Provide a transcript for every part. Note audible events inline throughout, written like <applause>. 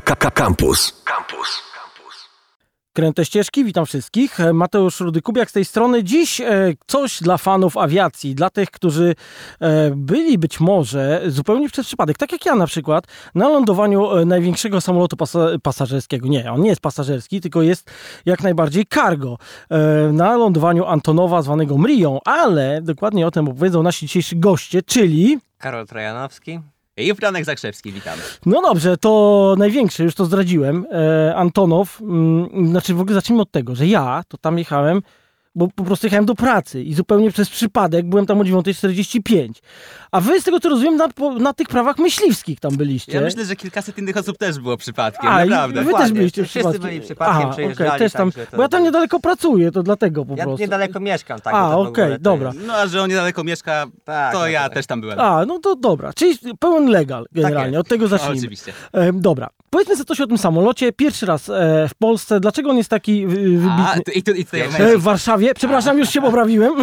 Campus. Campus. Kręte ścieżki, witam wszystkich. Mateusz Rudy-Kubiak z tej strony. Dziś e, coś dla fanów awiacji, dla tych, którzy e, byli być może zupełnie przez przypadek, tak jak ja na przykład, na lądowaniu e, największego samolotu pasa pasażerskiego. Nie, on nie jest pasażerski, tylko jest jak najbardziej cargo. Na lądowaniu Antonowa, zwanego Mrią, ale dokładnie o tym opowiedzą nasi dzisiejsi goście, czyli... Karol Trojanowski. I Franek Zakrzewski, witamy. No dobrze, to największe, już to zdradziłem. E, Antonow, mm, znaczy w ogóle zacznijmy od tego, że ja to tam jechałem bo po prostu jechałem do pracy i zupełnie przez przypadek byłem tam o 9.45. A wy, z tego co rozumiem, na, na tych prawach myśliwskich tam byliście. Ja myślę, że kilkaset innych osób też było przypadkiem, A, naprawdę. wy też byliście Wszyscy przypadkiem. byli przypadkiem, Aha, okay, też tam, Bo ja tam niedaleko pracuję, to dlatego po ja prostu. Ja niedaleko mieszkam, tak. A, okej, okay, dobra. No, a że on niedaleko mieszka, tak, to no, ja tak. też tam byłem. A, no to dobra. Czyli pełen legal generalnie, tak od tego zacznijmy. No, oczywiście. E, dobra. Powiedzmy sobie coś o tym samolocie. Pierwszy raz e, w Polsce. Dlaczego on jest taki wybitny? A, i tu, i tu, e, w Warszawie. Przepraszam, już się poprawiłem.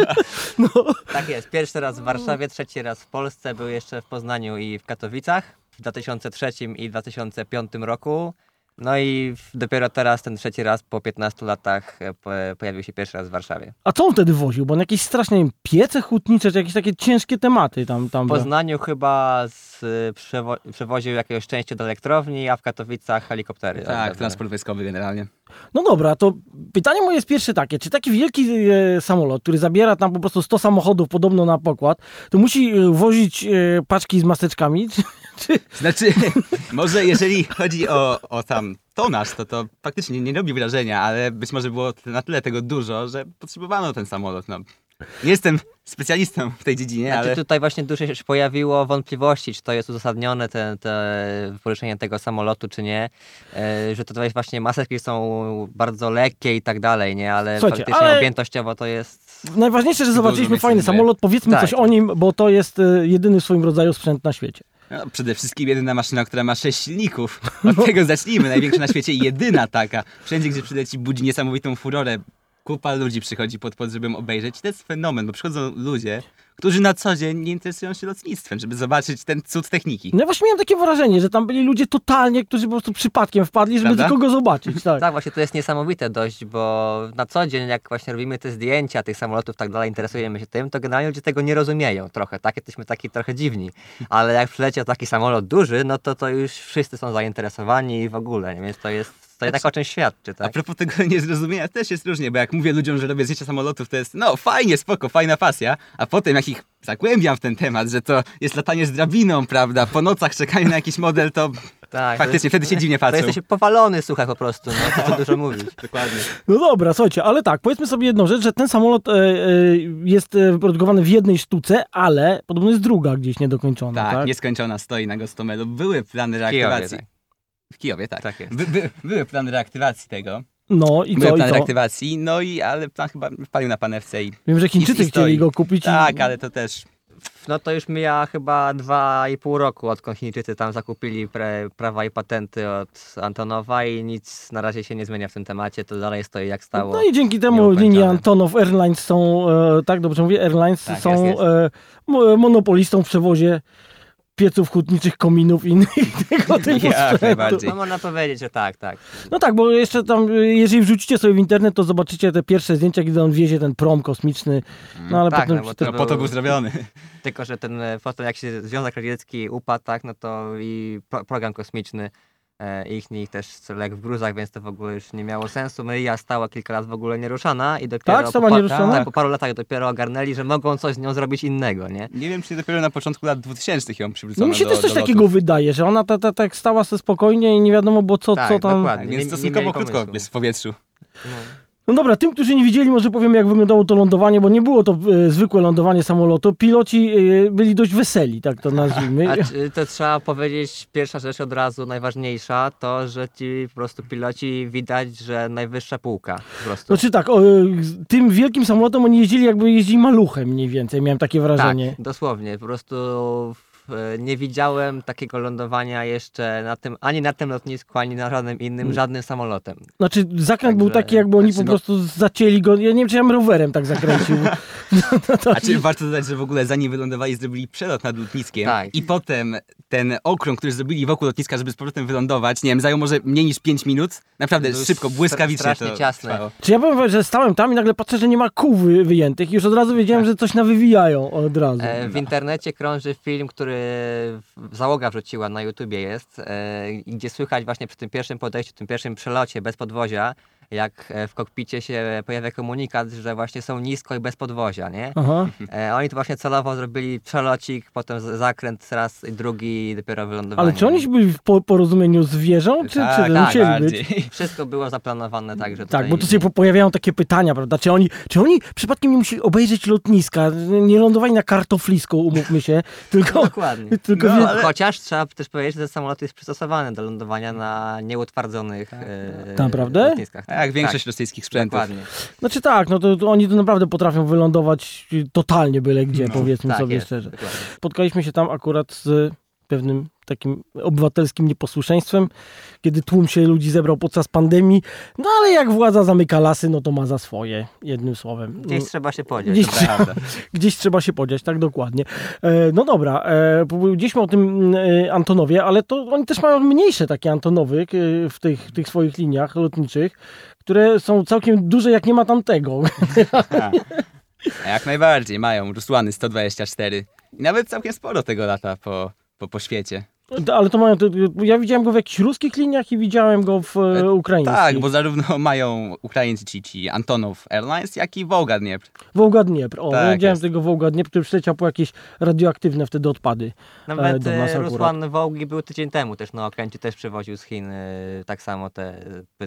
<laughs> no. Tak jest. Pierwszy raz w Warszawie, trzeci raz w Polsce. Był jeszcze w Poznaniu i w Katowicach w 2003 i 2005 roku. No i dopiero teraz, ten trzeci raz po 15 latach e, pojawił się pierwszy raz w Warszawie. A co on wtedy woził? Bo on jakieś strasznie wiem, piece hutnicze, czy jakieś takie ciężkie tematy tam, tam W Poznaniu chyba z, przewo przewoził jakieś części do elektrowni, a w Katowicach helikoptery. Tak, tak transport wojskowy generalnie. No dobra, to pytanie moje jest pierwsze takie. Czy taki wielki e, samolot, który zabiera tam po prostu 100 samochodów podobno na pokład, to musi e, wozić e, paczki z maseczkami? <laughs> Czy... Znaczy, <laughs> może jeżeli chodzi o, o tam tonaż, to to faktycznie nie robi wrażenia, ale być może było na tyle tego dużo, że potrzebowano ten samolot. No. Nie jestem specjalistą w tej dziedzinie, znaczy, ale... Tutaj właśnie dużo się pojawiło wątpliwości, czy to jest uzasadnione, te, te poruszenie tego samolotu, czy nie. E, że tutaj właśnie maseczki są bardzo lekkie i tak dalej, nie? Ale Słuchajcie, faktycznie ale... objętościowo to jest... Najważniejsze, że zobaczyliśmy fajny samolot. Powiedzmy tak. coś o nim, bo to jest e, jedyny w swoim rodzaju sprzęt na świecie. No, przede wszystkim jedyna maszyna, która ma sześć silników. <laughs> Od no. tego zacznijmy. Największa na świecie i jedyna taka. Wszędzie, gdzie przyleci, budzi niesamowitą furorę kupa ludzi przychodzi pod pod, żeby obejrzeć. To jest fenomen, bo przychodzą ludzie, którzy na co dzień nie interesują się lotnictwem, żeby zobaczyć ten cud techniki. No ja właśnie miałem takie wrażenie, że tam byli ludzie totalnie, którzy po prostu przypadkiem wpadli, żeby Prawda? tylko go zobaczyć. Tak. <laughs> tak, właśnie to jest niesamowite dość, bo na co dzień jak właśnie robimy te zdjęcia tych samolotów tak dalej, interesujemy się tym, to generalnie ludzie tego nie rozumieją trochę, tak? Jesteśmy taki trochę dziwni. Ale jak przyleciał taki samolot duży, no to to już wszyscy są zainteresowani i w ogóle, nie? więc to jest to jednak o czymś świadczy, tak? A propos tego <laughs> niezrozumienia też jest różnie, bo jak mówię ludziom, że robię zdjęcia samolotów, to jest no fajnie, spoko, fajna pasja, a potem jak ich zagłębiam w ten temat, że to jest latanie z drabiną, prawda, po nocach czekanie na jakiś model, to <laughs> tak, faktycznie to jest, wtedy się dziwnie patrzą. To jesteś powalony, słuchaj, po prostu, no, to <laughs> dużo mówić. Dokładnie. No dobra, słuchajcie, ale tak, powiedzmy sobie jedną rzecz, że ten samolot e, e, jest e, wyprodukowany w jednej sztuce, ale podobno jest druga gdzieś niedokończona, tak? tak? nieskończona, stoi na Gostomelu. Były plany reaktywacji. Tak. W Kijowie, tak. tak jest. By, by, były plany reaktywacji tego. No i Były co, plany i reaktywacji, no i ale plan chyba wpalił na panewce i Wiem, że Chińczycy i, i chcieli go kupić. Tak, i... ale to też... No to już mija chyba dwa i pół roku, odkąd Chińczycy tam zakupili pre, prawa i patenty od Antonowa i nic na razie się nie zmienia w tym temacie, to dalej stoi jak stało. No i dzięki temu linie Antonow Airlines są, e, tak dobrze mówię, Airlines tak, są jest, jest. E, monopolistą w przewozie pieców hutniczych, kominów i <laughs> innych tego typu <laughs> Jak najbardziej. No można powiedzieć, że tak, tak. No tak, bo jeszcze tam, jeżeli wrzucicie sobie w internet, to zobaczycie te pierwsze zdjęcia, gdy on wiezie ten prom kosmiczny. No ale tak, potem... No, to, no, po to był zrobiony. <laughs> Tylko, że ten potem jak się Związek Radziecki upadł, tak, no to i pro, program kosmiczny ich, ich też lek w gruzach, więc to w ogóle już nie miało sensu. Myja stała kilka lat w ogóle nieruszana i dopiero tak, po, nieruszana? Tak, po paru latach dopiero ogarnęli, że mogą coś z nią zrobić innego, nie? Nie wiem, czy dopiero na początku lat 2000 ją przywrócono No mi się do, też coś takiego wydaje, że ona tak ta, ta, ta stała sobie spokojnie i nie wiadomo było co, tak, co tam... Dokładnie. Więc stosunkowo krótko jest w powietrzu. No. No dobra, tym, którzy nie widzieli, może powiem, jak wyglądało to lądowanie, bo nie było to e, zwykłe lądowanie samolotu. Piloci e, byli dość weseli, tak to nazwijmy. A, to trzeba powiedzieć, pierwsza rzecz od razu, najważniejsza, to, że ci po prostu piloci widać, że najwyższa półka po prostu. Znaczy tak, o, tym wielkim samolotem oni jeździli jakby jeździli maluchem mniej więcej, miałem takie wrażenie. Tak, dosłownie, po prostu e, nie widziałem takiego lądowania jeszcze na tym, ani na tym lotnisku, ani na żadnym innym, żadnym samolotem. Znaczy zakręt był taki, jakby oni znaczy, po no- prostu zacięli go, ja nie wiem, czy ja bym rowerem tak zakręcił. <laughs> <laughs> A czy warto dodać, że w ogóle zanim wylądowali, zrobili przelot nad lotniskiem Tak. i potem ten okrąg, który zrobili wokół lotniska, żeby z powrotem wylądować, nie wiem, zajął może mniej niż 5 minut. Naprawdę Był szybko, błyskawicznie strasznie to ciasne. trwało. Czy ja powiem, że stałem tam i nagle patrzę, że nie ma kół wy, wyjętych i już od razu wiedziałem, że coś nawywijają od razu. E, w internecie krąży film, który w- załoga wrzuciła na YouTubie jest, e, gdzie słychać właśnie przy tym pierwszym podejściu, tym pierwszym przelocie bez podwozia, jak e, w kokpicie się pojawia komunikat, że właśnie są nisko i bez podwozia, nie? Aha. E, oni to właśnie celowo zrobili przelocik, potem zakręt raz i drugi dopiero wylądowanie. Ale czy oni byli w po, porozumieniu z wieżą, czy, tak, czy tak, musieli bardziej. być? <laughs> Wszystko było zaplanowane tak, że Tak, bo tu się po- pojawiają takie pytania, prawda? Czy oni, czy oni przypadkiem nie musieli obejrzeć lotniska? Nie lądowali na kartoflisku, umówmy się, <laughs> tylko... Dokładnie. <laughs> tylko No, ale- Chociaż trzeba też powiedzieć, że samolot jest przystosowany do lądowania na nieutwardzonych e, Naprawdę? lotniskach. Tak, większość rosyjskich sprzętów. Dokładnie. Znaczy tak, no to, to oni to naprawdę potrafią wylądować totalnie byle gdzie, powiedzmy Tak sobie jest, szczerze. dokładnie. Spotkaliśmy się tam akurat z pewnym takim obywatelskim nieposłuszeństwem, kiedy tłum się ludzi zebrał podczas pandemii, no ale jak władza zamyka lasy, no to ma za swoje, jednym słowem. Gdzieś trzeba się podzieć. Gdzieś, trzeba, <laughs> gdzieś trzeba się podziać, tak dokładnie. E, no dobra, e, powiedzieliśmy o tym e, Antonowie, ale to oni też mają mniejsze takie Antonowy e, w tych, tych swoich liniach lotniczych, które są całkiem duże, jak nie ma tamtego. <laughs> A jak najbardziej, mają Rusłany 124. I nawet całkiem sporo tego lata po, po, po świecie. Ale to mają, ja widziałem go w jakichś ruskich liniach i widziałem go w e, ukraińskich. Tak, bo zarówno <laughs> mają Ukraińcy ci, ci Antonov Airlines, jak i Wołga Dniepr. Wołga Dniepr. O, Tak ja widziałem jest. tego Wołga Dniepr, który przyleciał po jakieś radioaktywne wtedy odpady. Nawet do nas e, akurat. Rusłan Wołgi był tydzień temu też na okręcie, też przywoził z Chin e, tak samo te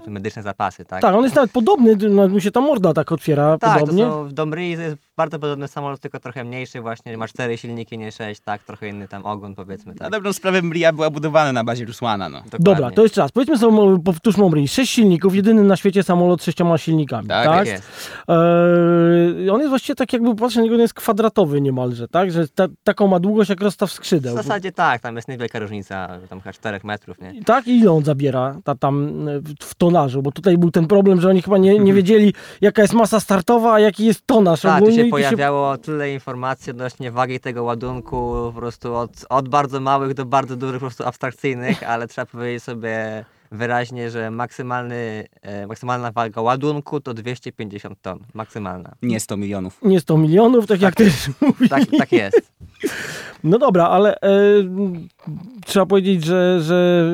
e, medyczne zapasy, tak? Tak, on jest nawet podobny, no, mu się ta morda tak otwiera Tak, podobnie. to są w Domryi to jest bardzo podobny samolot, tylko trochę mniejszy właśnie, ma cztery silniki, nie sześć, tak? Trochę inny tam ogon powiedzmy, Na tak? dobrą sprawę Mria była budowana na bazie Rusłana, no. Dokładnie. Dobra, to jeszcze raz. Powiedzmy sobie, powtórzmy Omri. Sześć silników, jedyny na świecie samolot z sześcioma silnikami, tak? Tak Tak jest. Eee, on jest właściwie tak jakby, patrzę na niego, on jest kwadratowy niemalże, tak? Że ta, taką ma długość jak rozstaw W skrzydeł. zasadzie tak, tam jest niewielka różnica, tam chyba 4 metrów, nie? Tak? I ile on zabiera ta, tam e, w, w tonażu? Bo tutaj był ten problem, że oni chyba nie, nie <laughs> wiedzieli, jaka jest masa startowa, a jaki jest tonaż Tak, tu ogólnie. Się pojawiało tyle informacji odnośnie wagi tego ładunku, po prostu od, od bardzo małych do bardzo dużych, po prostu abstrakcyjnych, ale trzeba powiedzieć sobie wyraźnie, że maksymalny, e, maksymalna waga ładunku to 250 ton. Maksymalna. Nie 100 milionów. Nie 100 milionów, tak jak też <laughs> mówi. Tak, tak jest. No dobra, ale e, trzeba powiedzieć, że, że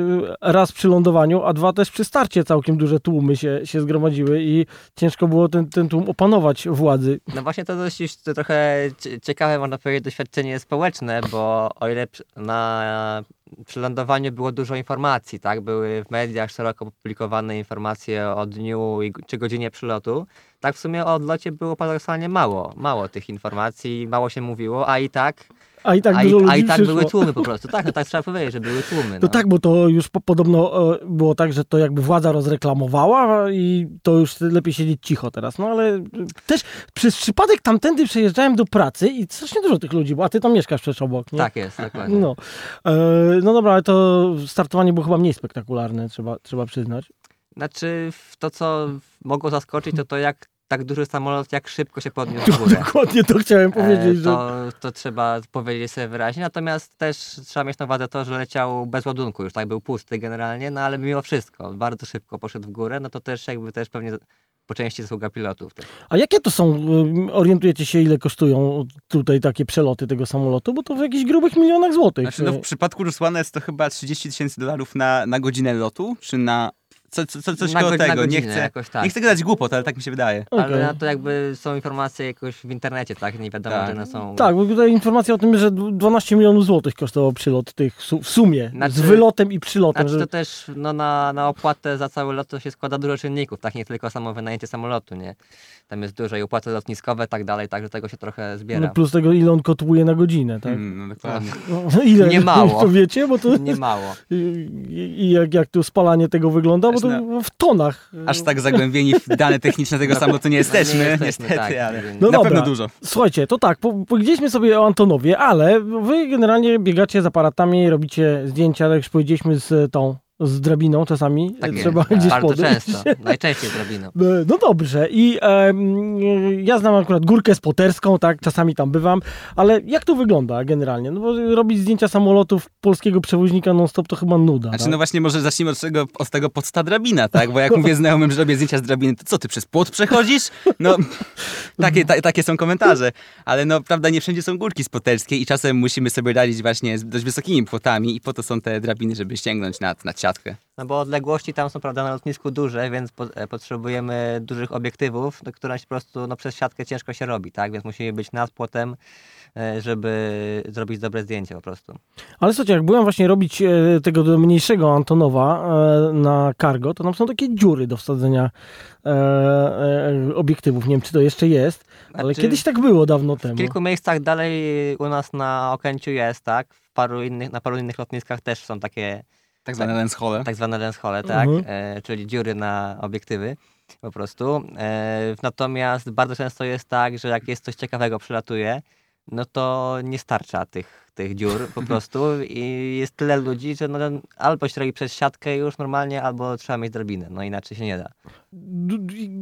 raz przy lądowaniu, a dwa też przy starcie całkiem duże tłumy się, się zgromadziły i ciężko było ten, ten tłum opanować władzy. No właśnie to dość to trochę cie- ciekawe, można powiedzieć, doświadczenie społeczne, bo o ile na przy lądowaniu było dużo informacji, tak? Były w mediach szeroko publikowane informacje o dniu i, czy godzinie przylotu, tak w sumie o odlocie było paradoksalnie mało. Mało tych informacji, mało się mówiło, a i tak, A i tak a dużo i, ludzi a i tak przyszło. były tłumy po prostu. Tak, no tak trzeba powiedzieć, że były tłumy. No. tak, bo to już po, podobno e, było tak, że to jakby władza rozreklamowała i to już lepiej siedzieć cicho teraz. No ale e, też przez przypadek tamtędy przejeżdżałem do pracy i strasznie dużo tych ludzi, bo a ty tam mieszkasz przecież obok, nie? Tak jest, dokładnie. No. E, no dobra, ale to startowanie było chyba mniej spektakularne, trzeba, trzeba przyznać. Znaczy to, co mogło zaskoczyć, to to jak tak duży samolot, jak szybko się podniósł <laughs> w górę. Dokładnie to chciałem powiedzieć, E, że... to, to trzeba powiedzieć sobie wyraźnie. Natomiast też trzeba mieć na uwadze to, że leciał bez ładunku, już tak był pusty generalnie, no ale mimo wszystko bardzo szybko poszedł w górę, no to też jakby też pewnie po części zasługa pilotów. też. A jakie to są, y, orientujecie się ile kosztują tutaj takie przeloty tego samolotu? Bo to w jakichś grubych milionach złotych. Znaczy, no, w przypadku Rusłana jest to chyba 30 tysięcy dolarów na, na godzinę lotu, czy na... Co, co, co, coś Na koło godzinę- tego, nie godzinę chcę, jakoś tak. nie chcę gadać głupot, ale tak mi się wydaje. Okej. Ale na to jakby są informacje jakoś w internecie, tak? Nie wiadomo, Tak. że one są... Tak, bo tutaj informacja o tym, że 12 milionów złotych kosztował przylot tych su- w sumie, Znaczy- z wylotem i przylotem. Znaczy że... to też no, na, na opłatę za cały lot to się składa dużo czynników, tak? Nie tylko samo wynajęcie samolotu, nie? Tam jest dużo i opłaty lotniskowe, tak dalej, także tego się trochę zbiera. No plus tego, ile on kotłuje na godzinę, tak? Mm, no dokładnie. No, ile? Nie mało. <laughs> To wiecie, bo to... Nie mało. <laughs> I, i jak, jak to spalanie tego wygląda? Bo w tonach. Aż tak zagłębieni w dane techniczne tego samolotu <laughs> nie jesteśmy, No nie jesteśmy, niestety, tak. ale No na dobra. pewno dużo. Słuchajcie, to tak, po- powiedzieliśmy sobie o Antonowie, ale wy generalnie biegacie z aparatami, robicie zdjęcia, tak jak już powiedzieliśmy, z tą, z drabiną czasami. Tak Trzeba jest, gdzieś Bardzo podejść. często, <laughs> najczęściej drabiną. E, No dobrze i em, ja znam akurat górkę spoterską, tak, czasami tam bywam, ale jak to wygląda generalnie? No bo robić zdjęcia samolotów polskiego przewoźnika non-stop to chyba nuda. Znaczy, tak? no właśnie, może zacznijmy od tego, od tego podsta drabina, tak? Bo jak mówię znajomym, że robię zdjęcia z drabiny, to co, ty przez płot przechodzisz? No, takie, ta, takie są komentarze. Ale no, prawda, nie wszędzie są górki spoterskie i czasem musimy sobie radzić właśnie z dość wysokimi płotami i po to są te drabiny, żeby sięgnąć nad, nad siatkę. No bo odległości tam są prawda na lotnisku duże, więc po, e, potrzebujemy dużych obiektywów, do których po prostu no, przez siatkę ciężko się robi, tak? Więc musimy być nad płotem, e, żeby zrobić dobre zdjęcie po prostu. Ale słuchajcie, jak byłem właśnie robić e, tego mniejszego Antonowa e, na cargo, to tam są takie dziury do wsadzenia e, e, obiektywów. Nie wiem, czy to jeszcze jest, ale Znaczy, kiedyś tak było dawno W temu. kilku miejscach dalej u nas na Okęciu jest, tak? W paru innych, na paru innych lotniskach też są takie Tak zwane lens hole. tak zwane lenshole, tak? Mhm. E, czyli dziury na obiektywy po prostu. E, natomiast bardzo często jest tak, że jak jest coś ciekawego przylatuje, no to nie starcza tych, tych dziur po <laughs> prostu i jest tyle ludzi, że no, albo się robi przez siatkę już normalnie, albo trzeba mieć drabinę, no inaczej się nie da.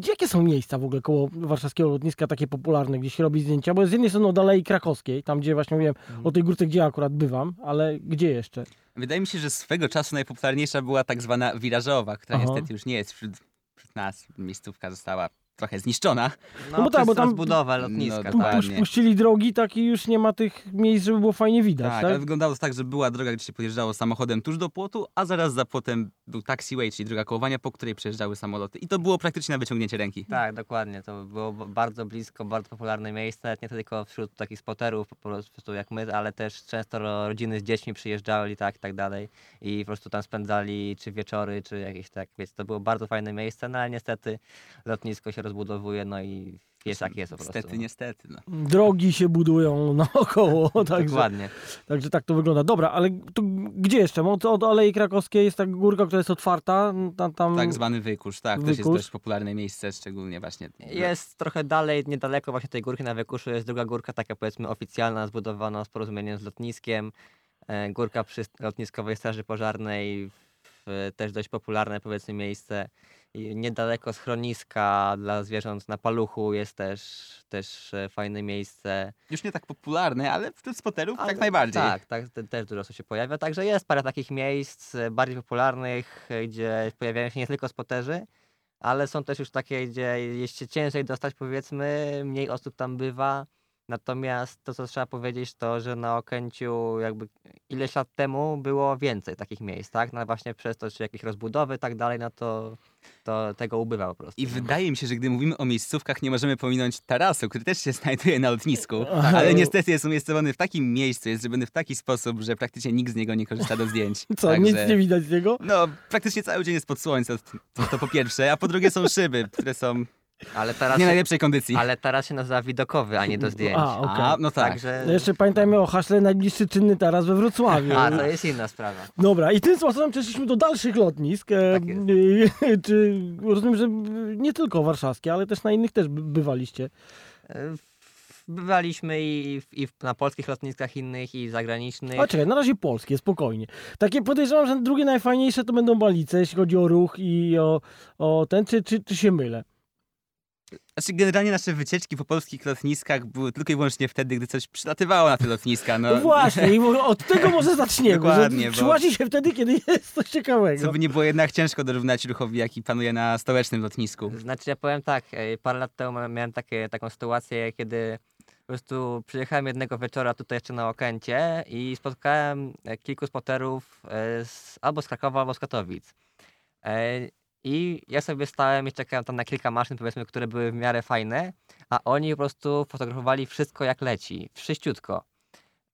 Jakie są miejsca w ogóle koło warszawskiego lotniska takie popularne, gdzie się robi zdjęcia? Bo z jednej strony od Alei Krakowskiej, tam gdzie właśnie mówiłem Mhm. o tej górce, gdzie ja akurat bywam, ale gdzie jeszcze? Wydaje mi się, że swego czasu najpopularniejsza była tak zwana wirażowa, która Aha. niestety już nie jest wśród, wśród nas. Miejscówka została trochę zniszczona. No, No bo tak, bo tam- no, lotniska. Pu- tak. puś- Puścili drogi, tak i już nie ma tych miejsc, żeby było fajnie widać, Tak, tak? ale wyglądało to tak, że była droga, gdzie się podjeżdżało samochodem tuż do płotu, a zaraz za płotem był taxiway, czyli droga kołowania, po której przejeżdżały samoloty. I to było praktycznie na wyciągnięcie ręki. Tak, dokładnie. To było bardzo blisko, bardzo popularne miejsce, nie tylko wśród takich spoterów po prostu jak my, ale też często ro- rodziny z dziećmi przyjeżdżały tak, i tak dalej i po prostu tam spędzali czy wieczory, czy jakieś tak, więc to było bardzo fajne miejsce, no ale niestety lotnisko się rozbudowuje, no i jest jak jest po prostu. Niestety, no. niestety. No. Drogi się budują <laughs> naokoło, <laughs> także, Dokładnie. także tak to wygląda. Dobra, ale to gdzie jeszcze? Od, od Alei Krakowskiej jest ta górka, która jest otwarta, tam, tam... Tak zwany wykurz, tak, też jest Wykurz. dość popularne miejsce, szczególnie właśnie. Jest trochę dalej, niedaleko właśnie tej górki na Wykuszu jest druga górka, taka powiedzmy oficjalna, zbudowana z porozumieniem z lotniskiem. E, Górka przy lotniskowej straży pożarnej, w, też dość popularne powiedzmy miejsce. Niedaleko schroniska dla zwierząt na paluchu jest też, też e, fajne miejsce. Już nie tak popularne, ale wśród spoterów Ale tak najbardziej. Tak, tak te, też dużo osób się pojawia. Także jest parę takich miejsc e, bardziej popularnych, e, gdzie pojawiają się nie tylko spoterzy, ale są też już takie, gdzie jest się ciężej dostać, powiedzmy, mniej osób tam bywa. Natomiast to, co trzeba powiedzieć, to, że na Okęciu jakby ileś lat temu było więcej takich miejsc, tak? No właśnie przez to, czy jakieś rozbudowy i tak dalej, no to, to tego ubywa po prostu. I wydaje mi się, że gdy mówimy o miejscówkach, nie możemy pominąć tarasu, który też się <laughs> znajduje na lotnisku, Aha. ale niestety jest umiejscowiony w takim miejscu, jest zrobiony w taki sposób, że praktycznie nikt z niego nie korzysta do zdjęć. <laughs> Co, nic nie widać z niego? No, praktycznie cały dzień jest pod słońcem, to, to po pierwsze, a po drugie są szyby, które są Ale w teraz, nie się, najlepszej kondycji. ale teraz się nazywa widokowy, a nie do zdjęć. A, okej. A, no tak. Także... No Jeszcze pamiętajmy o haśle najbliższy czynny taras we Wrocławiu. A, to jest inna sprawa. Dobra, i tym sposobem przeszliśmy do dalszych lotnisk. E, Tak jest. czy rozumiem, że nie tylko warszawskie, ale też na innych też by- bywaliście. E, Bywaliśmy i, i na polskich lotniskach innych, i zagranicznych. A czekaj, na razie polskie, spokojnie. Takie podejrzewam, że drugie najfajniejsze to będą Balice, jeśli chodzi o ruch i o, o ten, czy, czy, czy się mylę? Znaczy, generalnie nasze wycieczki po polskich lotniskach były tylko i wyłącznie wtedy, gdy coś przylatywało na te lotniska. No, No <laughs> właśnie, i od tego może zaczniemy, Dokładnie, że bo- przyłazi się wtedy, kiedy jest coś ciekawego. Co by nie było jednak ciężko dorównać ruchowi, jaki panuje na stołecznym lotnisku. Znaczy ja powiem tak, e, parę lat temu mia- miałem takie, taką sytuację, kiedy po prostu przyjechałem jednego wieczora tutaj jeszcze na Okęcie i spotkałem e, kilku spoterów e, z, albo z Krakowa, albo z Katowic. E, I ja sobie stałem i czekałem tam na kilka maszyn, powiedzmy, które były w miarę fajne, a oni po prostu fotografowali wszystko jak leci, wszyściutko.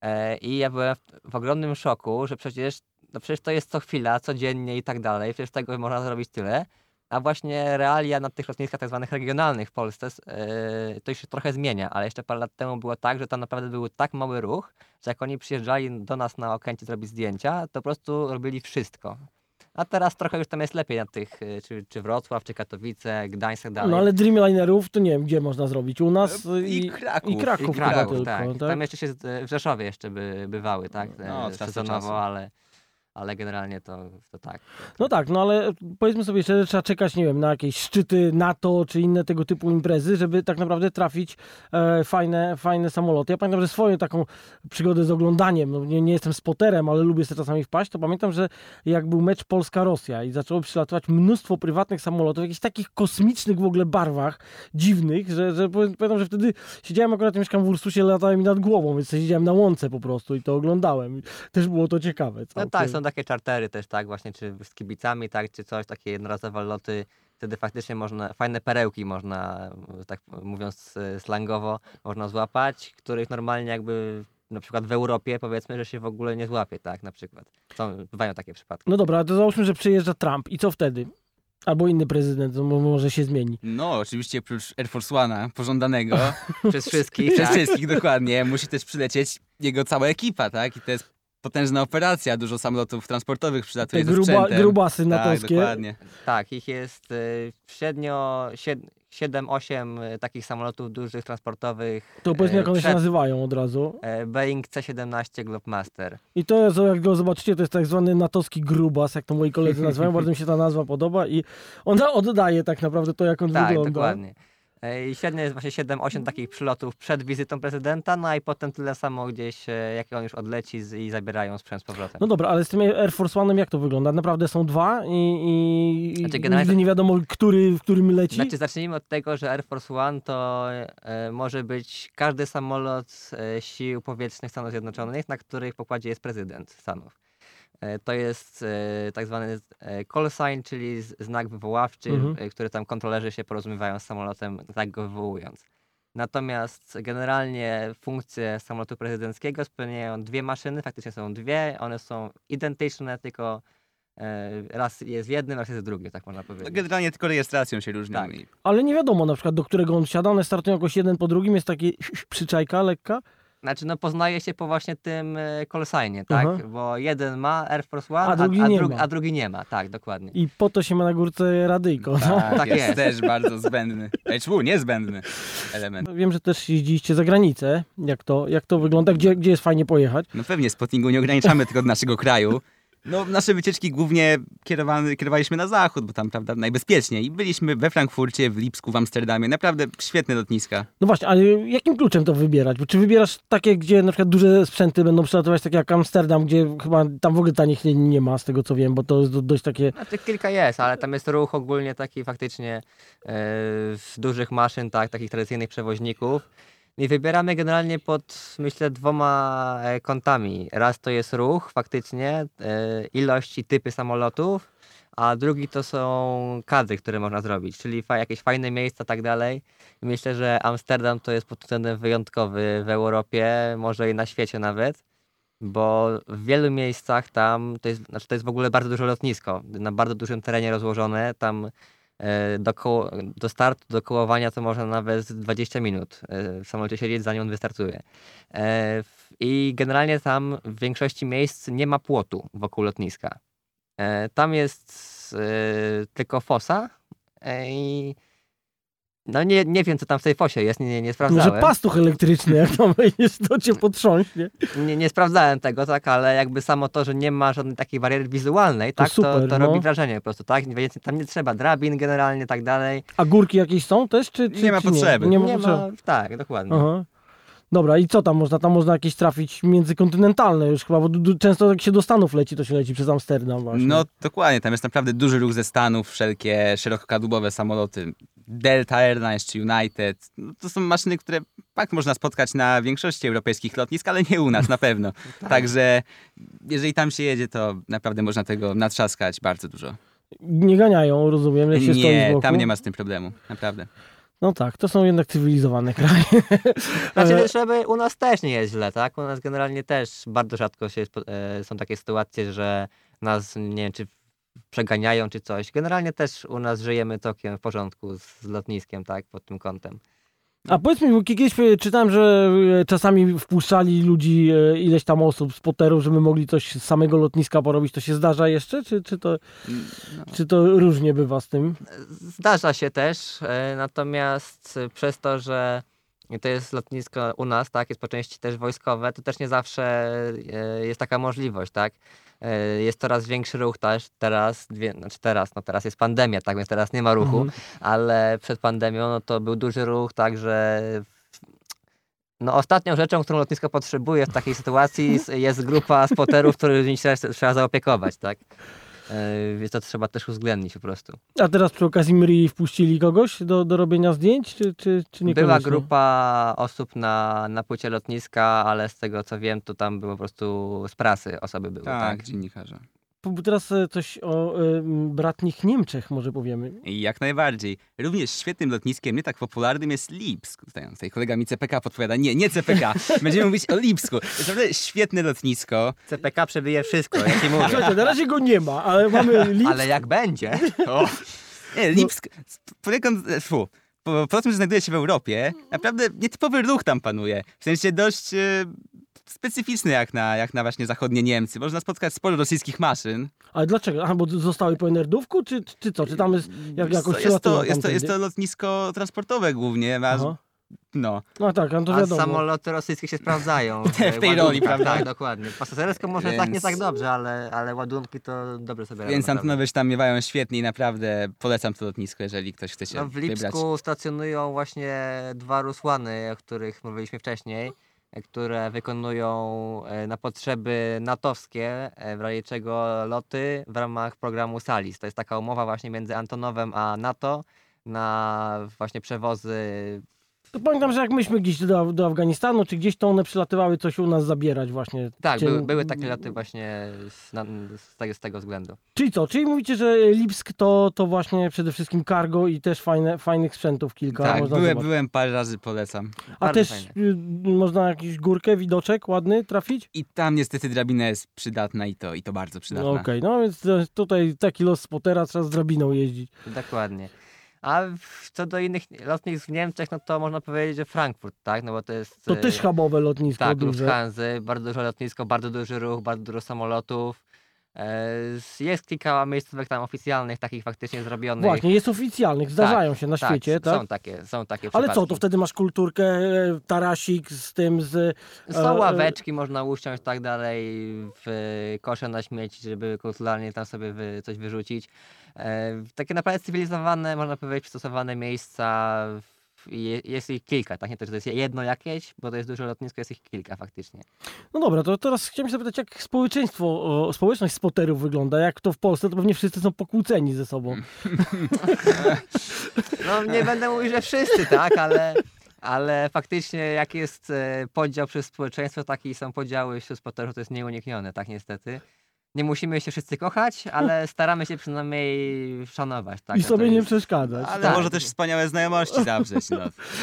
E, I ja byłem w, ogromnym szoku, że przecież, no przecież to jest co chwila, codziennie i tak dalej, przecież tego można zrobić tyle. A właśnie realia na tych lotniskach tak zwanych regionalnych w Polsce yy, to już się trochę zmienia, ale jeszcze parę lat temu było tak, że tam naprawdę był tak mały ruch, że jak oni przyjeżdżali do nas na Okęcie zrobić zdjęcia, to po prostu robili wszystko. A teraz trochę już tam jest lepiej na tych, y, czy, czy Wrocław, czy Katowice, Gdańsk tak dalej. No ale Dreamlinerów to nie wiem, gdzie można zrobić. U nas E, i, i Kraków. I Kraków, I Kraków, tylko. tak. tak? Tam jeszcze się z- w Rzeszowie jeszcze by, bywały, tak? No, e, do czasu. sezonowo, ale, ale generalnie to, to tak. No tak, no ale powiedzmy sobie szczerze, trzeba czekać, nie wiem, na jakieś szczyty NATO czy inne tego typu imprezy, żeby tak naprawdę trafić e, fajne, fajne samoloty. Ja pamiętam, że swoją taką przygodę z oglądaniem, no nie, nie jestem spoterem, ale lubię sobie czasami wpaść, to pamiętam, że jak był mecz Polska-Rosja i zaczęło przylatywać mnóstwo prywatnych samolotów, jakichś takich kosmicznych w ogóle barwach, dziwnych, że, że pamiętam, że wtedy siedziałem akurat, mieszkam w Ursusie, latałem mi nad głową, więc siedziałem na łące po prostu i to oglądałem. Też było to ciekawe. No tak, są takie czartery też, tak, właśnie, czy z kibicami, tak, czy coś, takie jednorazowe loty. Wtedy faktycznie można, fajne perełki można, tak mówiąc e, slangowo, można złapać, których normalnie jakby na przykład w Europie powiedzmy, że się w ogóle nie złapie, tak, na przykład. Są, bywają takie przypadki. No dobra, to załóżmy, że przyjeżdża Trump i co wtedy? Albo inny prezydent, to mo- może się zmieni. No, oczywiście oprócz Air Force One'a, pożądanego, <laughs> Przez wszystkich, przez tak? wszystkich dokładnie, musi też przylecieć jego cała ekipa, tak? I to jest potężna operacja, dużo samolotów transportowych Te przylatuje ze gruba, grubasy tak, natowskie. dokładnie. Tak, ich jest y, średnio 7-8 y, takich samolotów dużych, transportowych. to powiedzmy, y, jak one się nazywają od razu. e, Boeing C-17 Globemaster. I to jest, jak go zobaczycie, to jest tak zwany natowski grubas, jak to moi koledzy nazywają. Bardzo mi się ta nazwa podoba i ona oddaje tak naprawdę to, jak on Tak, wygląda. dokładnie. E, I średnio jest właśnie 7-8 takich przylotów przed wizytą prezydenta, no i potem tyle samo gdzieś, e, jak on już odleci z, i zabierają sprzęt z powrotem. No dobra, ale z tym Air Force One'em jak to wygląda? Naprawdę są dwa i, i, Znaczy, nigdy nie wiadomo, który, w którym leci? Znaczy, zacznijmy od tego, że Air Force One to e, może być każdy samolot e, sił powietrznych Stanów Zjednoczonych, na których pokładzie jest prezydent Stanów. E, to jest e, tak zwany e, call sign, czyli znak wywoławczy, Mhm. który tam kontrolerzy się porozumiewają z samolotem, tak go wywołując. Natomiast generalnie funkcje samolotu prezydenckiego spełniają dwie maszyny, faktycznie są dwie, one są identyczne, tylko raz jest w jednym, raz jest w drugim, tak można No, powiedzieć. generalnie tylko rejestracją się różnią. Tak. Ale nie wiadomo na przykład, do którego on wsiada, one startują jakoś jeden po drugim, jest taki <laughs> przyczajka lekka. Znaczy, no poznaje się po właśnie tym e, call signie, tak? Aha. Bo jeden ma Air Force One, A drugi nie drug- ma. a drugi nie ma, tak, dokładnie. I po to się ma na górce radyjko. no. Tak, Tak jest, jest. też bardzo zbędny. HW, niezbędny element. Wiem, że też jeździliście za granicę. Jak to, jak to wygląda? Gdzie, gdzie jest fajnie pojechać? No pewnie, spottingu nie ograniczamy tylko do naszego kraju. No, nasze wycieczki głównie kierowaliśmy na zachód, bo tam prawda, najbezpieczniej. I byliśmy we Frankfurcie, w Lipsku, w Amsterdamie. Naprawdę świetne lotniska. No właśnie, ale jakim kluczem to wybierać? Bo czy wybierasz takie, gdzie na przykład duże sprzęty będą przelatywać, tak jak Amsterdam, gdzie chyba tam w ogóle tanich nie, nie ma, z tego co wiem, bo to jest do- dość takie... Znaczy, kilka jest, ale tam jest ruch ogólnie taki faktycznie z dużych maszyn, tak, takich tradycyjnych przewoźników. I wybieramy generalnie pod, myślę, dwoma e, kątami. Raz to jest ruch, faktycznie, e, ilość i typy samolotów, a drugi to są kadry, które można zrobić, czyli jakieś fajne miejsca, tak dalej. Myślę, że Amsterdam to jest pod względem wyjątkowy w Europie, może i na świecie nawet, bo w wielu miejscach tam, to jest, znaczy to jest w ogóle bardzo duże lotnisko, na bardzo dużym terenie rozłożone, tam do, koło, do startu, do kołowania to można nawet z 20 minut e, w samolocie siedzieć, zanim on wystartuje. E, I generalnie tam w większości miejsc nie ma płotu wokół lotniska. E, Tam jest e, tylko fosa e, i no nie, nie wiem, co tam w tej fosie jest, nie, nie, nie Może sprawdzałem. pastuch elektryczny, jak tam <laughs> wejdziesz, to cię potrząśnie. Nie, nie sprawdzałem tego, tak, ale jakby samo to, że nie ma żadnej takiej bariery wizualnej, tak, to, super, to no. robi wrażenie po prostu, tak? Więc tam nie trzeba drabin generalnie, tak dalej. A górki jakieś są też, czy, czy Nie ma czy potrzeby. Nie, Nie ma ma, potrzeby. tak, dokładnie. Aha. Dobra, i co tam można? Tam można jakieś trafić międzykontynentalne już chyba, bo często jak się do Stanów leci, to się leci przez Amsterdam właśnie. No dokładnie, tam jest naprawdę duży ruch ze Stanów, wszelkie szerokokadłubowe samoloty. Delta Airlines czy United. No, to są maszyny, które tak można spotkać na większości europejskich lotnisk, ale nie u nas na pewno. <laughs> Także jeżeli tam się jedzie, to naprawdę można tego natrzaskać bardzo dużo. Nie ganiają, rozumiem, jak się stoi z Nie, tam nie ma z tym problemu, naprawdę. No tak, to są jednak cywilizowane kraje. <laughs> Znaczy, żeby u nas też nie jest źle, tak? U nas generalnie też bardzo rzadko się e, są takie sytuacje, że nas, nie wiem, czy przeganiają, czy coś. Generalnie też u nas żyjemy tokiem w porządku z, z lotniskiem, tak? Pod tym kątem. A powiedz mi, bo kiedyś e, czytałem, że e, czasami wpuszczali ludzi, e, ileś tam osób z poterów, żeby mogli coś z samego lotniska porobić. To się zdarza jeszcze, czy, czy, to, No. czy to różnie bywa z tym? Zdarza się też, natomiast przez to, że to jest lotnisko u nas, tak, jest po części też wojskowe, to też nie zawsze e, jest taka możliwość, tak. E, Jest coraz większy ruch też teraz, dwie, znaczy teraz, no teraz jest pandemia, tak, więc teraz nie ma ruchu, Mhm. ale przed pandemią no to był duży ruch, także no ostatnią rzeczą, którą lotnisko potrzebuje w takiej sytuacji jest- grupa spoterów, którymi trzeba, trzeba zaopiekować, tak. E, Więc to trzeba też uwzględnić po prostu. A teraz przy okazji Mri wpuścili kogoś do, do robienia zdjęć, czy, czy, czy nie Była grupa osób na, na płycie lotniska, ale z tego co wiem, to tam było po prostu z prasy osoby były, tak? Tak, dziennikarze. Teraz e, coś o e, bratnich Niemczech może powiemy. Jak najbardziej. Również świetnym lotniskiem, nie tak popularnym jest Lipsk. Tutaj, tutaj kolega mi CPK podpowiada. Nie, nie CPK. <laughs> Będziemy mówić o Lipsku. To jest naprawdę świetne lotnisko. CPK przebije wszystko, ja ci mówię. Słuchajcie, na razie go nie ma, ale mamy <laughs> Lipsk. Ale jak będzie? <laughs> O. Nie, Lipsk, poniekąd, fu, po, po tym, że znajduje się w Europie, naprawdę nietypowy ruch tam panuje. W sensie dość e, specyficzny jak na, jak na właśnie zachodnie Niemcy. Można spotkać sporo rosyjskich maszyn. Ale dlaczego? Aha, bo zostały po Nerdówku, czy, czy co? Czy tam jest jak, jakoś jest, to, jest, to, jest to lotnisko transportowe głównie, a, no. No tak, no to A wiadomo. samoloty rosyjskie się sprawdzają. <laughs> W tej roli, prawda? Tak, dokładnie. Pasażersko może tak nie Więc- tak dobrze, ale, ale ładunki to dobrze sobie radzą. Więc się tam miewają świetnie i naprawdę polecam to lotnisko, jeżeli ktoś chce się No, w wybrać. Lipsku stacjonują właśnie dwa Rusłany, o których mówiliśmy wcześniej, które wykonują e, na potrzeby natowskie, e, w razie czego loty w ramach programu SALIS. To jest taka umowa właśnie między Antonowem a NATO na właśnie przewozy. To pamiętam, że jak myśmy gdzieś do, do Afganistanu, czy gdzieś to one przylatywały coś u nas zabierać właśnie. Tak, Cię- były, były takie loty właśnie z, na, z, tego, z tego względu. Czyli co? Czyli mówicie, że Lipsk to, to właśnie przede wszystkim cargo i też fajne, fajnych sprzętów kilka Tak, można byłem, zobaczyć. byłem parę razy, polecam. A Bardzo też fajne. y, można jakiś górkę, widoczek ładny trafić? I tam niestety drabina jest przydatna i to, i to bardzo przydatna. No okej, no więc tutaj taki los spotera trzeba z drabiną jeździć. Dokładnie. A co do innych lotnisk w Niemczech, no to można powiedzieć, że Frankfurt, tak? No bo to jest. To e, też hubowe lotnisko Tak, duże. Lufthansa, bardzo duże lotnisko, bardzo duży ruch, bardzo dużo samolotów. E, Jest kilka miejscówek tam oficjalnych, takich faktycznie zrobionych. Właśnie, jest oficjalnych, zdarzają się na tak, świecie, tak? Są takie, są takie Ale co, przypadki. to wtedy masz kulturkę, e, tarasik z tym, z... Są e, ławeczki, można usiąść tak dalej w kosze na śmieci, żeby kulturalnie tam sobie wy, coś wyrzucić. E, takie naprawdę cywilizowane, można powiedzieć, przystosowane miejsca. Jest ich kilka, tak? Nie to, że to jest jedno jakieś, bo to jest duże lotnisko, jest ich kilka faktycznie. No dobra, to teraz chciałem się zapytać, jak społeczeństwo, społeczność spoterów wygląda? Jak to w Polsce? To pewnie wszyscy są pokłóceni ze sobą. <laughs> No nie będę mówił, że wszyscy, tak, ale, ale faktycznie jak jest e, podział przez społeczeństwo, taki są podziały wśród spoterów, to jest nieuniknione, tak niestety. Nie musimy się wszyscy kochać, ale <laughs> staramy się przynajmniej szanować. Tak? I No sobie nie jest- przeszkadzać. Ale Tak. może też wspaniałe znajomości zawrzeć, no.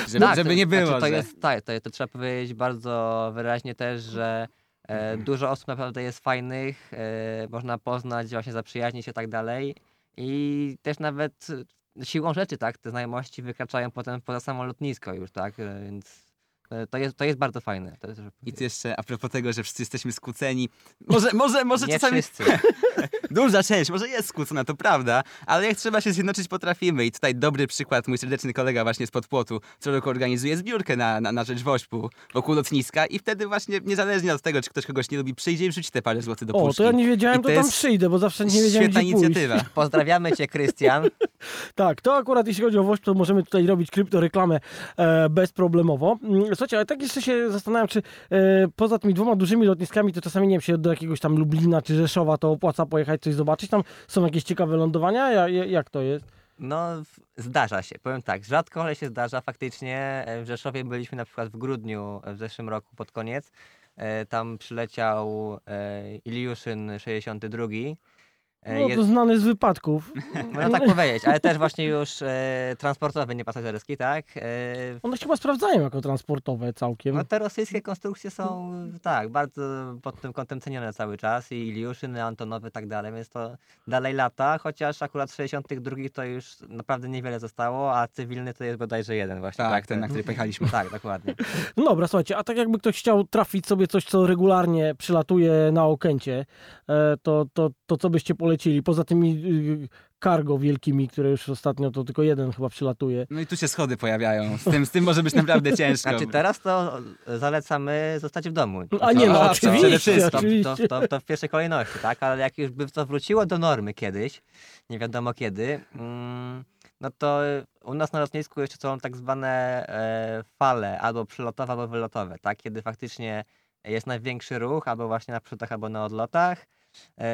Żeby, Tak, żeby to- nie było, Znaczy, to że... jest, tak, to, to trzeba powiedzieć bardzo wyraźnie też, że e, dużo osób naprawdę jest fajnych, e, można poznać, właśnie zaprzyjaźnić się i tak dalej. I też nawet siłą rzeczy, tak, te znajomości wykraczają potem poza samo lotnisko już, tak, e, więc to jest, to jest bardzo fajne. To jest, I tu jeszcze a propos tego, że wszyscy jesteśmy skłóceni. <laughs> Może, może, może nie czasami wszyscy. <laughs> duża część, może jest skłócona, to prawda, ale jak trzeba się zjednoczyć, potrafimy. I tutaj dobry przykład, mój serdeczny kolega właśnie z podpłotu, co roku organizuje zbiórkę na, na, na rzecz Wośpu wokół lotniska i wtedy właśnie, niezależnie od tego, czy ktoś kogoś nie lubi, przyjdzie i wrzuci te parę złotych do O, puszki. to ja nie wiedziałem, I to, to tam przyjdę, bo zawsze nie wiedziałem, Świetna gdzie pójść. inicjatywa. <laughs> Pozdrawiamy cię, Krystian. Tak, to akurat jeśli chodzi o WOŚP, to możemy tutaj robić kryptoreklamę e, bezproblemowo. Słuchajcie, ale tak jeszcze się zastanawiam, czy e, poza tymi dwoma dużymi lotniskami, to czasami nie wiem, się do jakiegoś tam Lublina czy Rzeszowa to opłaca pojechać coś zobaczyć. Tam są jakieś ciekawe lądowania? Ja, ja, jak to jest? No, zdarza się. Powiem tak, rzadko, ale się zdarza. Faktycznie e, w Rzeszowie byliśmy na przykład w grudniu e, w zeszłym roku pod koniec. E, Tam przyleciał e, Iliuszyn 62. E, No je- to znany z wypadków. Można <laughs> tak <laughs> powiedzieć, ale też właśnie już e, transportowy, nie pasażerski, tak? E, One się chyba sprawdzają jako transportowe całkiem. no te rosyjskie konstrukcje są, tak, bardzo pod tym kątem cenione cały czas i Iliuszyny, Antonowy i tak dalej, więc to dalej lata, chociaż akurat z 62 to już naprawdę niewiele zostało, a cywilny to jest bodajże jeden właśnie. Tak, ten, na który pojechaliśmy. Tak, dokładnie. No dobra, słuchajcie, a tak jakby ktoś chciał trafić sobie coś, co regularnie przylatuje na Okęcie, e, to, to, to co byście polecili? Poza tymi y, cargo wielkimi, które już ostatnio to tylko jeden chyba przylatuje. No i tu się schody pojawiają. Z tym, z tym może być naprawdę <laughs> ciężko. Znaczy teraz to zalecamy zostać w domu. A nie no, A, to oczywiście. To, oczywiście. to, to, to w pierwszej kolejności, tak? Ale jak już by to wróciło do normy kiedyś, nie wiadomo kiedy, mm, no to u nas na lotnisku jeszcze są tak zwane e, fale, albo przylotowe, albo wylotowe, tak? Kiedy faktycznie jest największy ruch, albo właśnie na przylotach, albo na odlotach. E,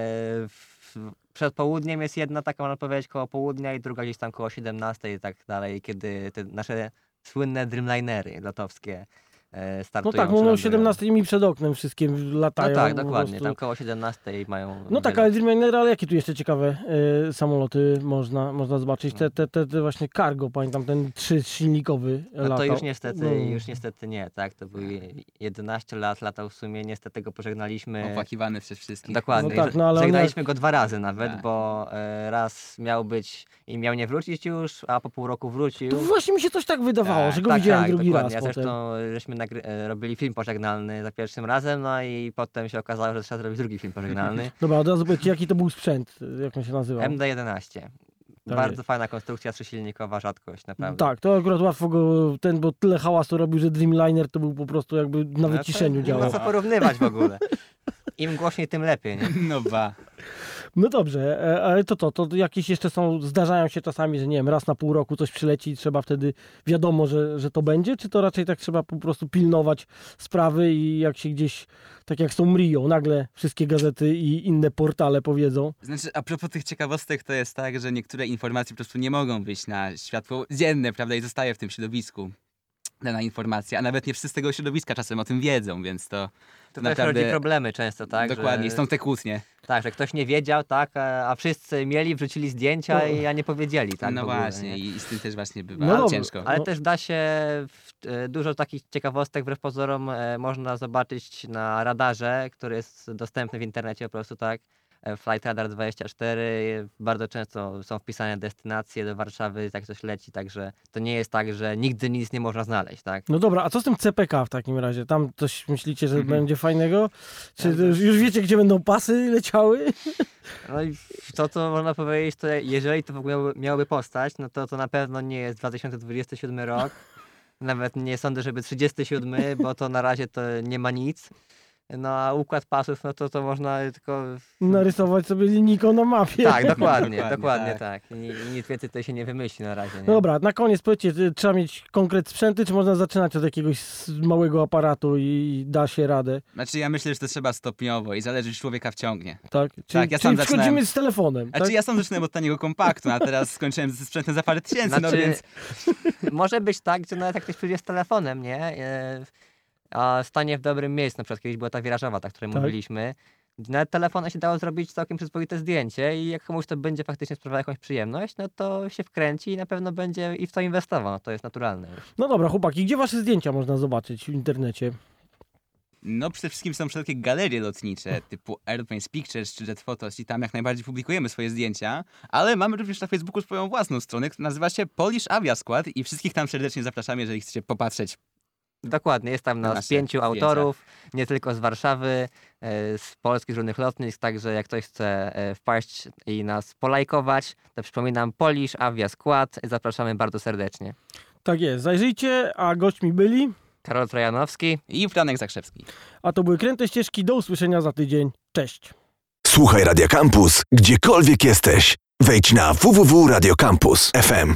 przed południem jest jedna taka, można powiedzieć, koło południa i druga gdzieś tam koło 17 i tak dalej, kiedy te nasze słynne Dreamlinery lotowskie e, No startują. tak, mówią o przylądują. 17 mi przed oknem wszystkie No latają. tak, po dokładnie. Tam koło 17 mają. No tak, ale Dreamliner, ale jakie tu jeszcze ciekawe e, samoloty można, można zobaczyć? Te, te, te, te właśnie cargo, pamiętam, ten trzysilnikowy No to już niestety, No. już niestety nie, tak? To był 11 lat, latał w sumie, niestety go pożegnaliśmy. Opłakiwany przez wszystkich. Dokładnie. No tak, no ale one- Żegnaliśmy go dwa razy nawet, Tak. bo e, raz miał być i miał nie wrócić już, a po pół roku wrócił. To właśnie mi się coś tak wydawało, Tak, że go tak, widziałem tak, drugi dokładnie. raz Ja potem. zresztą żeśmy robili film pożegnalny za pierwszym razem, no i potem się okazało, że trzeba zrobić drugi film pożegnalny. <laughs> Dobra, od razu powiedzcie, jaki to był sprzęt, jak on się nazywał? MD-11. Tak Bardzo jest. fajna konstrukcja trzysilnikowa, rzadkość, naprawdę. Tak, to akurat łatwo go, ten, bo tyle hałasu robił, że Dreamliner to był po prostu jakby na No to wyciszeniu Nie działał. ma co porównywać w ogóle. Im głośniej, tym lepiej, nie? <laughs> No ba. No dobrze, e, ale to to, to jakieś jeszcze są, zdarzają się czasami, że nie wiem, raz na pół roku coś przyleci i trzeba wtedy wiadomo, że, że to będzie, czy to raczej tak trzeba po prostu pilnować sprawy i jak się gdzieś, tak jak tą Mrią, nagle wszystkie gazety i inne portale powiedzą. Znaczy, a propos tych ciekawostek, to jest tak, że niektóre informacje po prostu nie mogą wyjść na światło dzienne, prawda, i zostaje w tym środowisku dana informacja, a nawet nie wszyscy z tego środowiska czasem o tym wiedzą, więc to, To naprawdę... też rodzi problemy często, tak? Dokładnie, że, są te kłótnie. Tak, że ktoś nie wiedział, tak? A, wszyscy mieli, wrzucili zdjęcia No. i a nie powiedzieli, tak? no ogóle, właśnie, nie? i z tym też właśnie bywa No ciężko. Ale No. też da się w, e, dużo takich ciekawostek wbrew pozorom e, można zobaczyć na radarze, który jest dostępny w internecie po prostu, tak? E, Flight Radar 24, e, bardzo często są wpisane destynacje do Warszawy, tak coś leci, także to nie jest tak, że nigdy nic nie można znaleźć, tak? No dobra, a co z tym CPK w takim razie? Tam coś myślicie, że Mhm. będzie fajnego? Czy Ja już, już wiecie, gdzie będą pasy leciały? No i to, co można powiedzieć, to jeżeli to w ogóle miałoby- powstać, no to to na pewno nie jest 2027 rok. Nawet nie sądzę, żeby 37, bo to na razie to nie ma nic. No a układ pasów, no to to można tylko... Narysować sobie linijką na mapie. Tak, dokładnie, <laughs> Dokładnie, dokładnie tak. tak. I, I nic więcej tutaj się nie wymyśli na razie. Nie? No dobra, na koniec powiedzcie, y, trzeba mieć konkret sprzęty, czy można zaczynać od jakiegoś małego aparatu i da się radę, Znaczy ja myślę, że to trzeba stopniowo i zależy, czy człowieka wciągnie. tak? Czyli, Tak, ja czyli sam wchodzimy z telefonem, Znaczy tak? ja sam zaczynałem od taniego kompaktu, a teraz <laughs> skończyłem ze sprzętem za parę tysięcy, no Znaczy, więc... <laughs> Może być tak, że nawet jak ktoś przyjdzie z telefonem, nie? A stanie w dobrym miejscu, na przykład kiedyś była ta wirażowa, ta, o której Tak. mówiliśmy. Nawet telefonem się dało zrobić całkiem przyzwoite zdjęcie i jak komuś to będzie faktycznie sprawiało jakąś przyjemność, no to się wkręci i na pewno będzie i w to inwestował. To jest naturalne. No dobra, chłopaki, gdzie wasze zdjęcia można zobaczyć w internecie? No przede wszystkim są wszelkie galerie lotnicze typu Airplanes Pictures czy Jet Photos i tam jak najbardziej publikujemy swoje zdjęcia, ale mamy również na Facebooku swoją własną stronę, która nazywa się Polish Avia Squad i wszystkich tam serdecznie zapraszamy, jeżeli chcecie popatrzeć. Dokładnie, jest tam Na nas pięciu zdjęcia. autorów, nie tylko z Warszawy, e, z Polski, z różnych lotnisk, także jak ktoś chce e, wpaść i nas polajkować, to przypominam Polish Avia Skład, zapraszamy bardzo serdecznie. Tak jest, zajrzyjcie, a gośćmi byli, Karol Trojanowski. I Franek Zakrzewski. a to były Kręte Ścieżki, do usłyszenia za tydzień, cześć! Słuchaj Radio Campus, gdziekolwiek jesteś. Wejdź na www.radiocampus.fm.